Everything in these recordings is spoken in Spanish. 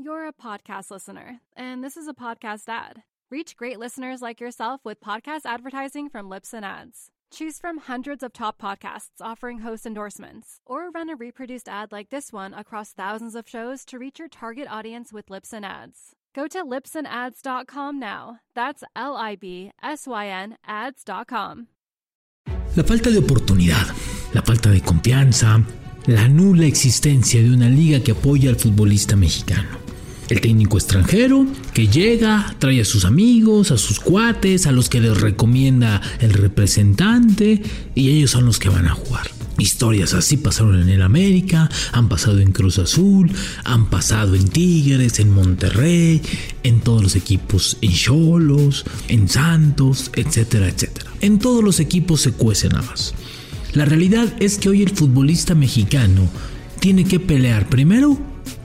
You're a podcast listener, and this is a podcast ad. Reach great listeners like yourself with podcast advertising from Lips and Ads. Choose from hundreds of top podcasts offering host endorsements, or run a reproduced ad like this one across thousands of shows to reach your target audience with Lips and Ads. Go to lipsandads.com now. That's L I B S Y N ads.com. La falta de oportunidad, la falta de confianza, la nula existencia de una liga que apoya al futbolista mexicano. El técnico extranjero que llega, trae a sus amigos, a sus cuates, a los que les recomienda el representante y ellos son los que van a jugar. Historias así pasaron en el América, han pasado en Cruz Azul, han pasado en Tigres, en Monterrey, en todos los equipos, en Cholos, en Santos, etcétera, etcétera. En todos los equipos se cuecen habas. La realidad es que hoy el futbolista mexicano tiene que pelear primero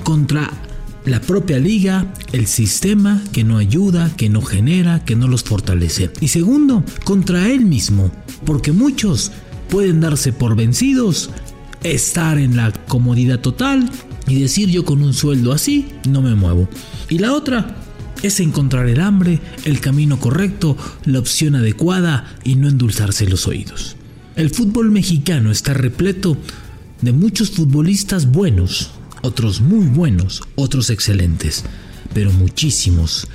contra la propia liga, el sistema que no ayuda, que no genera, que no los fortalece. Y segundo, contra él mismo, porque muchos pueden darse por vencidos, estar en la comodidad total y decir yo con un sueldo así no me muevo. Y la otra es encontrar el hambre, el camino correcto, la opción adecuada y no endulzarse los oídos. El fútbol mexicano está repleto de muchos futbolistas buenos, otros muy buenos, otros excelentes, pero muchísimos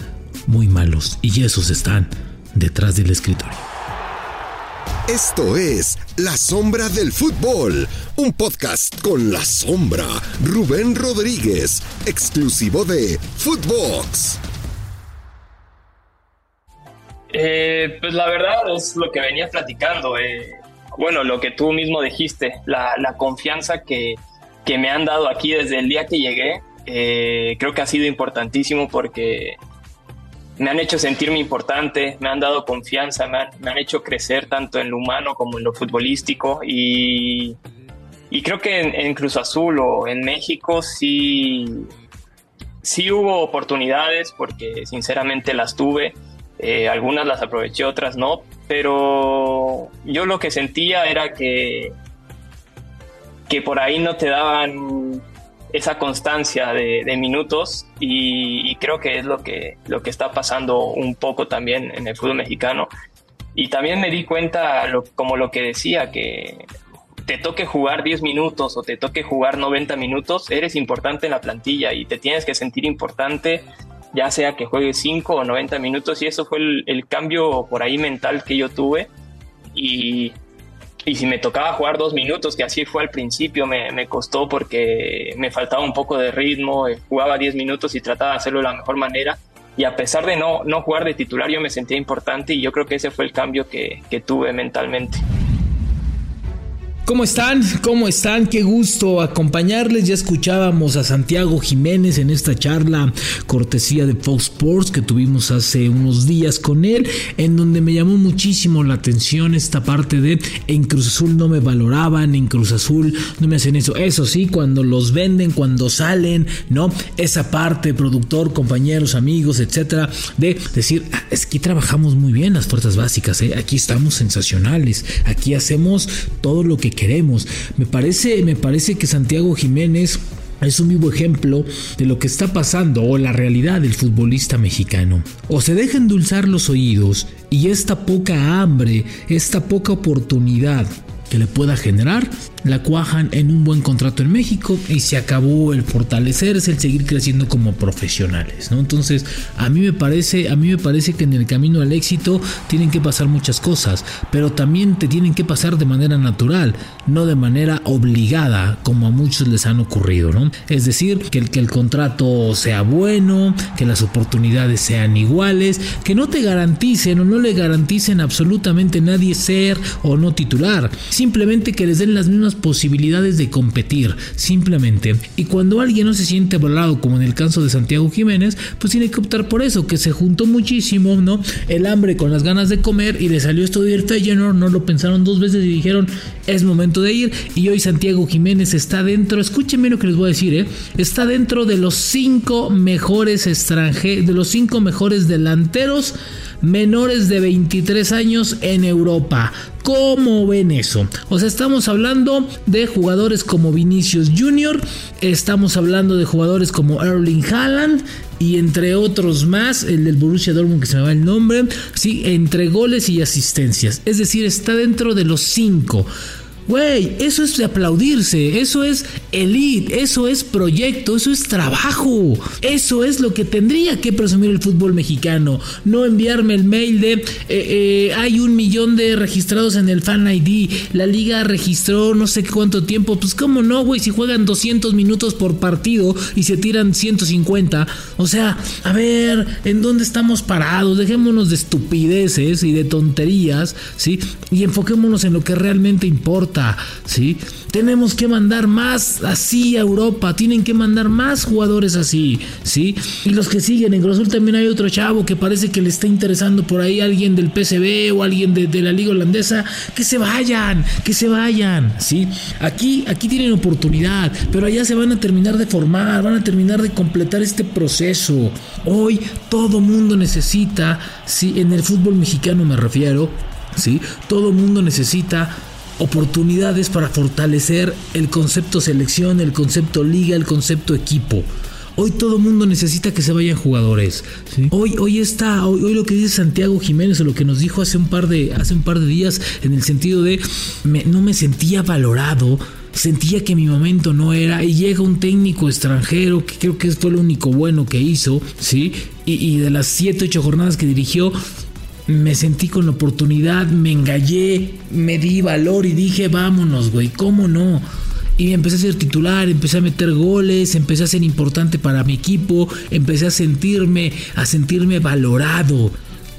muy malos y esos están detrás del escritorio. Esto es La Sombra del Fútbol, un podcast con La Sombra, Rubén Rodríguez, exclusivo de Footbox. Eh, pues la verdad es lo que venía platicando. Eh, bueno, lo que tú mismo dijiste, la, la confianza que, que me han dado aquí desde el día que llegué, eh, creo que ha sido importantísimo porque me han hecho sentirme importante, me han dado confianza, me han, hecho crecer tanto en lo humano como en lo futbolístico y, y creo que en, Cruz Azul o en México sí, sí hubo oportunidades porque sinceramente las tuve, eh, algunas las aproveché, otras no, pero yo lo que sentía era que que por ahí no te daban esa constancia de, minutos y, creo que es lo que, lo que está pasando un poco también en el fútbol mexicano. Y también me di cuenta, como lo que decía, que te toque jugar 10 minutos o te toque jugar 90 minutos, eres importante en la plantilla y te tienes que sentir importante, ya sea que juegues 5 o 90 minutos. Y eso fue el, el cambio por ahí mental que yo tuve. Y y si me tocaba jugar dos minutos, que así fue al principio, me, me costó porque me faltaba un poco de ritmo, eh, jugaba diez minutos y trataba de hacerlo de la mejor manera. Y a pesar de no, no jugar de titular, yo me sentía importante y yo creo que ese fue el cambio que, que tuve mentalmente. ¿Cómo están? ¿Cómo están? Qué gusto acompañarles. Ya escuchábamos a Santiago Jiménez en esta charla cortesía de Fox Sports que tuvimos hace unos días con él, en donde me llamó muchísimo la atención esta parte de en Cruz Azul no me valoraban, en Cruz Azul no me hacen eso. Eso sí, cuando los venden, cuando salen, ¿no? Esa parte, productor, compañeros, amigos, etcétera, de decir, ah, es que trabajamos muy bien las fuerzas básicas, ¿eh? aquí estamos sensacionales, aquí hacemos todo lo que queremos. Me parece, me parece que Santiago Jiménez es un vivo ejemplo de lo que está pasando o la realidad del futbolista mexicano. O se deja endulzar los oídos y esta poca hambre, esta poca oportunidad que le pueda generar, la cuajan en un buen contrato en México y se acabó el fortalecerse, el seguir creciendo como profesionales, ¿no? Entonces, a mí me parece, a mí me parece que en el camino al éxito tienen que pasar muchas cosas, pero también te tienen que pasar de manera natural, no de manera obligada, como a muchos les han ocurrido, ¿no? Es decir, que el, que el contrato sea bueno, que las oportunidades sean iguales, que no te garanticen o no le garanticen absolutamente nadie ser o no titular, simplemente que les den las mismas posibilidades de competir, simplemente. Y cuando alguien no se siente valorado, como en el caso de Santiago Jiménez, pues tiene que optar por eso, que se juntó muchísimo, ¿no? El hambre con las ganas de comer y le salió esto de ir Feyenoord, no lo pensaron dos veces y dijeron, es momento de ir. Y hoy Santiago Jiménez está dentro, escúchenme lo que les voy a decir, ¿eh? Está dentro de los cinco mejores extranjeros, de los cinco mejores delanteros menores de 23 años en Europa. ¿Cómo ven eso? O sea, estamos hablando de jugadores como Vinicius Jr., estamos hablando de jugadores como Erling Haaland y entre otros más, el del Borussia Dortmund que se me va el nombre, sí, entre goles y asistencias. Es decir, está dentro de los cinco Güey, eso es de aplaudirse, eso es elite, eso es proyecto, eso es trabajo. Eso es lo que tendría que presumir el fútbol mexicano. No enviarme el mail de eh, eh, hay un millón de registrados en el Fan ID, la liga registró no sé cuánto tiempo. Pues cómo no, güey, si juegan 200 minutos por partido y se tiran 150. O sea, a ver, ¿en dónde estamos parados? Dejémonos de estupideces y de tonterías, ¿sí? Y enfoquémonos en lo que realmente importa. ¿Sí? Tenemos que mandar más así a Europa, tienen que mandar más jugadores así, ¿sí? Y los que siguen, en Cruz también hay otro chavo que parece que le está interesando por ahí alguien del PCB o alguien de, la liga holandesa, que se vayan, que se vayan, ¿sí? Aquí, aquí tienen oportunidad, pero allá se van a terminar de formar, van a terminar de completar este proceso. Hoy todo mundo necesita, ¿sí? En el fútbol mexicano me refiero, ¿sí? Todo mundo necesita oportunidades para fortalecer el concepto selección, el concepto liga, el concepto equipo. Hoy todo mundo necesita que se vayan jugadores. Hoy, hoy está, hoy, lo que dice Santiago Jiménez o lo que nos dijo hace un par de, hace un par de días en el sentido de no me sentía valorado, sentía que mi momento no era y llega un técnico extranjero que creo que fue lo único bueno que hizo, sí, y, y de las 7, 8 jornadas que dirigió me sentí con la oportunidad, me engallé, me di valor y dije, vámonos, güey, ¿cómo no? Y empecé a ser titular, empecé a meter goles, empecé a ser importante para mi equipo, empecé a sentirme, a sentirme valorado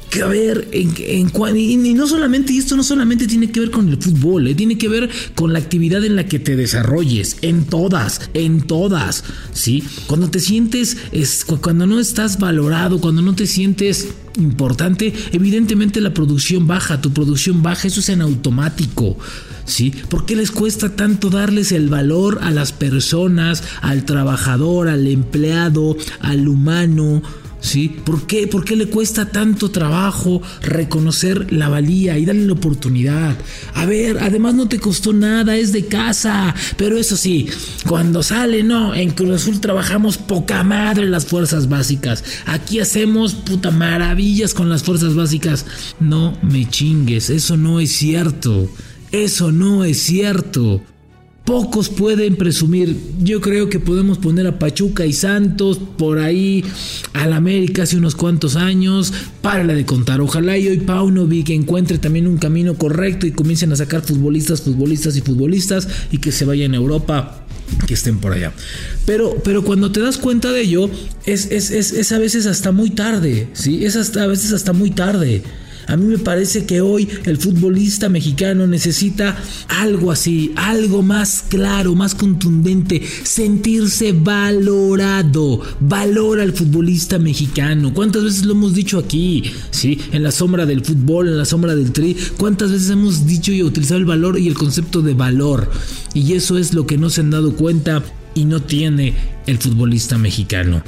que ver en, en, y, no solamente, y esto no solamente tiene que ver con el fútbol, eh, tiene que ver con la actividad en la que te desarrolles, en todas, en todas, ¿sí? Cuando te sientes, es, cuando no estás valorado, cuando no te sientes importante, evidentemente la producción baja, tu producción baja, eso es en automático. ¿Sí? ¿Por qué les cuesta tanto darles el valor a las personas, al trabajador, al empleado, al humano? ¿Sí? ¿Por qué? ¿Por qué le cuesta tanto trabajo reconocer la valía y darle la oportunidad? A ver, además no te costó nada, es de casa. Pero eso sí, cuando sale, no, en Cruz Azul trabajamos poca madre las fuerzas básicas. Aquí hacemos puta maravillas con las fuerzas básicas. No me chingues, eso no es cierto. Eso no es cierto. Pocos pueden presumir. Yo creo que podemos poner a Pachuca y Santos por ahí al América hace unos cuantos años. Párale de contar. Ojalá y hoy Paunovic encuentre también un camino correcto y comiencen a sacar futbolistas, futbolistas y futbolistas y que se vayan a Europa que estén por allá. Pero, pero cuando te das cuenta de ello, es, es, es, es a veces hasta muy tarde, ¿sí? Es hasta, a veces hasta muy tarde. A mí me parece que hoy el futbolista mexicano necesita algo así, algo más claro, más contundente, sentirse valorado. Valora al futbolista mexicano. ¿Cuántas veces lo hemos dicho aquí? ¿Sí? En la sombra del fútbol, en la sombra del tri. ¿Cuántas veces hemos dicho y utilizado el valor y el concepto de valor? Y eso es lo que no se han dado cuenta y no tiene el futbolista mexicano.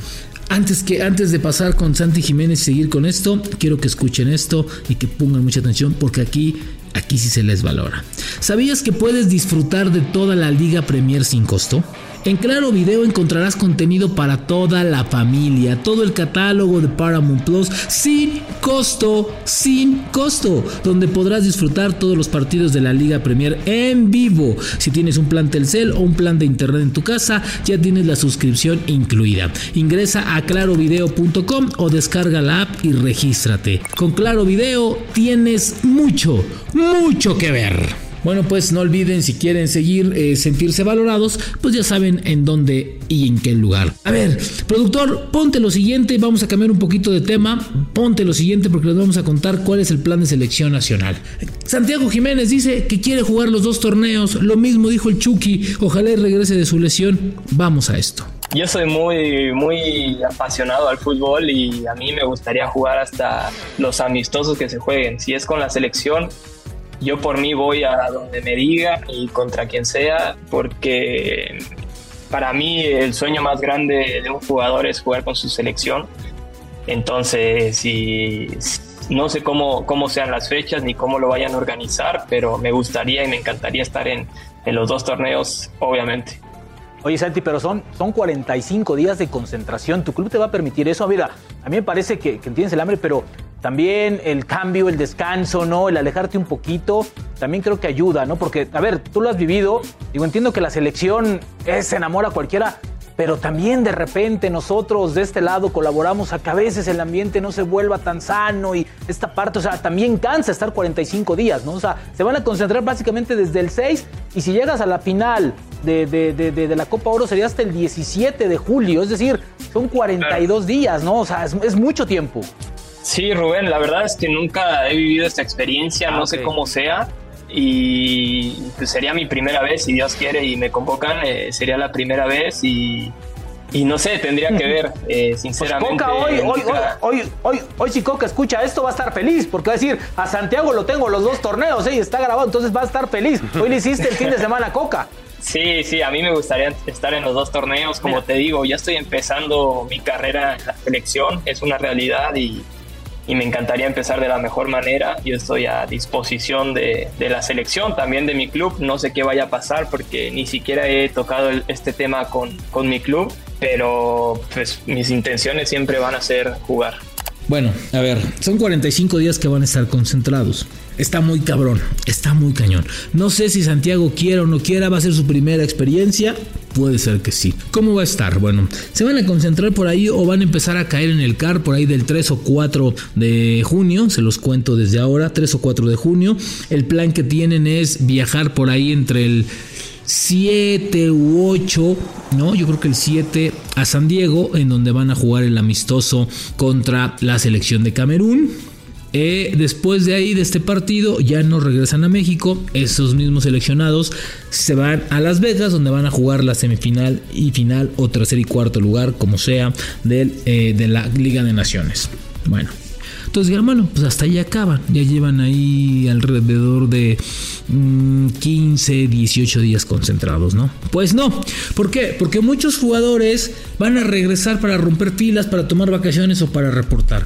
Antes, que, antes de pasar con Santi Jiménez y seguir con esto, quiero que escuchen esto y que pongan mucha atención porque aquí, aquí sí se les valora. ¿Sabías que puedes disfrutar de toda la Liga Premier sin costo? En Claro Video encontrarás contenido para toda la familia, todo el catálogo de Paramount Plus sin costo, sin costo, donde podrás disfrutar todos los partidos de la Liga Premier en vivo. Si tienes un plan Telcel o un plan de internet en tu casa, ya tienes la suscripción incluida. Ingresa a clarovideo.com o descarga la app y regístrate. Con Claro Video tienes mucho, mucho que ver. Bueno, pues no olviden si quieren seguir, eh, sentirse valorados, pues ya saben en dónde y en qué lugar. A ver, productor, ponte lo siguiente, vamos a cambiar un poquito de tema, ponte lo siguiente porque les vamos a contar cuál es el plan de selección nacional. Santiago Jiménez dice que quiere jugar los dos torneos, lo mismo dijo el Chucky, ojalá y regrese de su lesión. Vamos a esto. Yo soy muy, muy apasionado al fútbol y a mí me gustaría jugar hasta los amistosos que se jueguen. Si es con la selección, yo por mí voy a donde me diga y contra quien sea, porque para mí el sueño más grande de un jugador es jugar con su selección. Entonces, si, no sé cómo, cómo sean las fechas ni cómo lo vayan a organizar, pero me gustaría y me encantaría estar en, en los dos torneos, obviamente. Oye, Santi, pero son, son 45 días de concentración. ¿Tu club te va a permitir eso? Mira, a mí me parece que, que tienes el hambre, pero también el cambio, el descanso, ¿no? El alejarte un poquito, también creo que ayuda, ¿no? Porque, a ver, tú lo has vivido. Digo, entiendo que la selección es, enamora a cualquiera, pero también de repente nosotros de este lado colaboramos a que a veces el ambiente no se vuelva tan sano y esta parte, o sea, también cansa estar 45 días, ¿no? O sea, se van a concentrar básicamente desde el 6 y si llegas a la final de, de, de, de la Copa Oro sería hasta el 17 de julio, es decir, son 42 días, ¿no? O sea, es, es mucho tiempo. Sí, Rubén, la verdad es que nunca he vivido esta experiencia, Ah, no sé cómo sea. Y pues, sería mi primera vez, si Dios quiere y me convocan, eh, sería la primera vez y, y no sé, tendría que ver, eh, Pues sinceramente. Coca, hoy, hoy, hoy, hoy, hoy, hoy, si Coca escucha esto, va a estar feliz, porque va a decir, a Santiago lo tengo los dos torneos, ¿eh? y está grabado, entonces va a estar feliz. Hoy le hiciste el fin de semana a Coca. Sí, sí, a mí me gustaría estar en los dos torneos, como Mira. te digo, ya estoy empezando mi carrera en la selección, es una realidad y, y me encantaría empezar de la mejor manera. Yo estoy a disposición de, de la selección, también de mi club, no sé qué vaya a pasar porque ni siquiera he tocado el- este tema con, con mi club, pero pues mis intenciones siempre van a ser jugar. Bueno, a ver, son 45 días que van a estar concentrados. Está muy cabrón, está muy cañón. No sé si Santiago quiera o no quiera, va a ser su primera experiencia. Puede ser que sí. ¿Cómo va a estar? Bueno, se van a concentrar por ahí o van a empezar a caer en el CAR por ahí del 3 o 4 de junio. Se los cuento desde ahora, 3 o 4 de junio. El plan que tienen es viajar por ahí entre el 7 u 8, ¿no? Yo creo que el 7 a San Diego, en donde van a jugar el amistoso contra la selección de Camerún. Eh, después de ahí, de este partido, ya no regresan a México. Esos mismos seleccionados se van a Las Vegas, donde van a jugar la semifinal y final, o tercer y cuarto lugar, como sea, eh, de la Liga de Naciones. Bueno, entonces bueno, pues hasta ahí acaban. Ya llevan ahí alrededor de mm, 15, 18 días concentrados, ¿no? Pues no. ¿Por qué? Porque muchos jugadores van a regresar para romper filas, para tomar vacaciones o para reportar.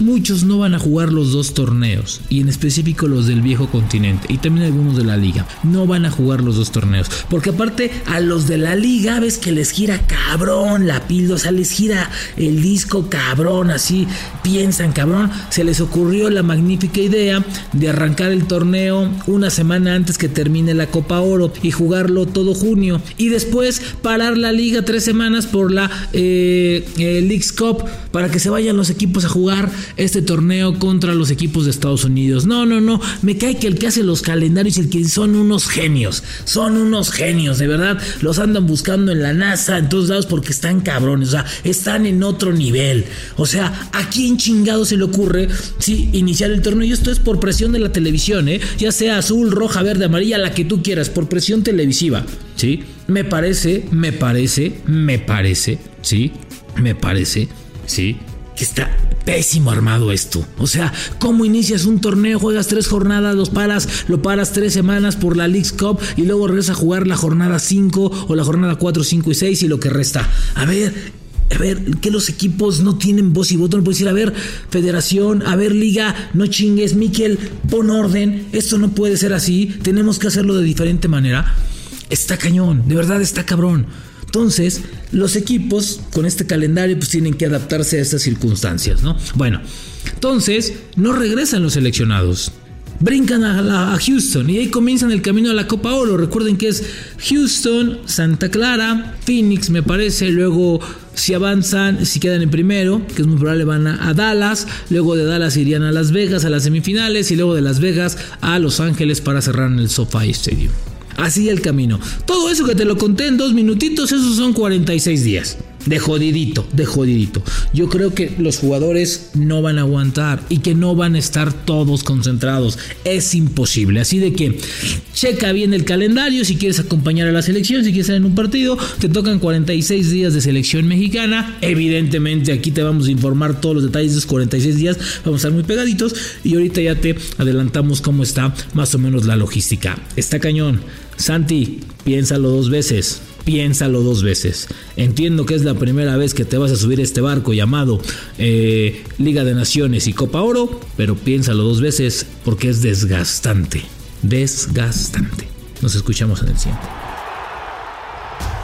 Muchos no van a jugar los dos torneos, y en específico los del viejo continente, y también algunos de la liga. No van a jugar los dos torneos, porque aparte a los de la liga ves que les gira cabrón la pila, o sea, les gira el disco cabrón, así piensan cabrón. Se les ocurrió la magnífica idea de arrancar el torneo una semana antes que termine la Copa Oro y jugarlo todo junio, y después parar la liga tres semanas por la eh, eh, Leagues Cup para que se vayan los equipos a jugar este torneo contra los equipos de Estados Unidos. No, no, no. Me cae que el que hace los calendarios y el que son unos genios. Son unos genios, de verdad. Los andan buscando en la NASA, en todos lados, porque están cabrones. O sea, están en otro nivel. O sea, ¿a quién chingado se le ocurre sí, iniciar el torneo? Y esto es por presión de la televisión, ¿eh? Ya sea azul, roja, verde, amarilla, la que tú quieras, por presión televisiva. ¿Sí? Me parece, me parece, me parece, ¿sí? Me parece, ¿sí? Que está pésimo armado esto. O sea, ¿cómo inicias un torneo? Juegas tres jornadas, los paras, lo paras tres semanas por la League's Cup y luego regresas a jugar la jornada 5 o la jornada 4, 5 y 6 y lo que resta. A ver, a ver, que los equipos no tienen voz y voto. No puedes decir, a ver, federación, a ver, liga, no chingues, Miquel, pon orden. Esto no puede ser así. Tenemos que hacerlo de diferente manera. Está cañón, de verdad está cabrón. Entonces, los equipos con este calendario pues tienen que adaptarse a estas circunstancias, ¿no? Bueno, entonces no regresan los seleccionados. Brincan a, Houston y ahí comienzan el camino a la Copa Oro. Recuerden que es Houston, Santa Clara, Phoenix me parece, luego si avanzan, si quedan en primero, que es muy probable van a, a Dallas, luego de Dallas irían a Las Vegas a las semifinales y luego de Las Vegas a Los Ángeles para cerrar en el SoFi Stadium. Así el camino. Todo eso que te lo conté en dos minutitos, esos son 46 días. De jodidito, de jodidito. Yo creo que los jugadores no van a aguantar y que no van a estar todos concentrados. Es imposible. Así de que checa bien el calendario si quieres acompañar a la selección, si quieres estar en un partido. Te tocan 46 días de selección mexicana. Evidentemente aquí te vamos a informar todos los detalles de esos 46 días. Vamos a estar muy pegaditos y ahorita ya te adelantamos cómo está más o menos la logística. Está cañón. Santi, piénsalo dos veces. Piénsalo dos veces. Entiendo que es la primera vez que te vas a subir este barco llamado eh, Liga de Naciones y Copa Oro, pero piénsalo dos veces porque es desgastante. Desgastante. Nos escuchamos en el siguiente.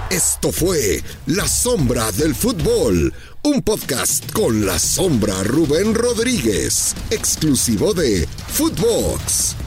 Esto fue La Sombra del Fútbol, un podcast con la sombra Rubén Rodríguez, exclusivo de Footbox.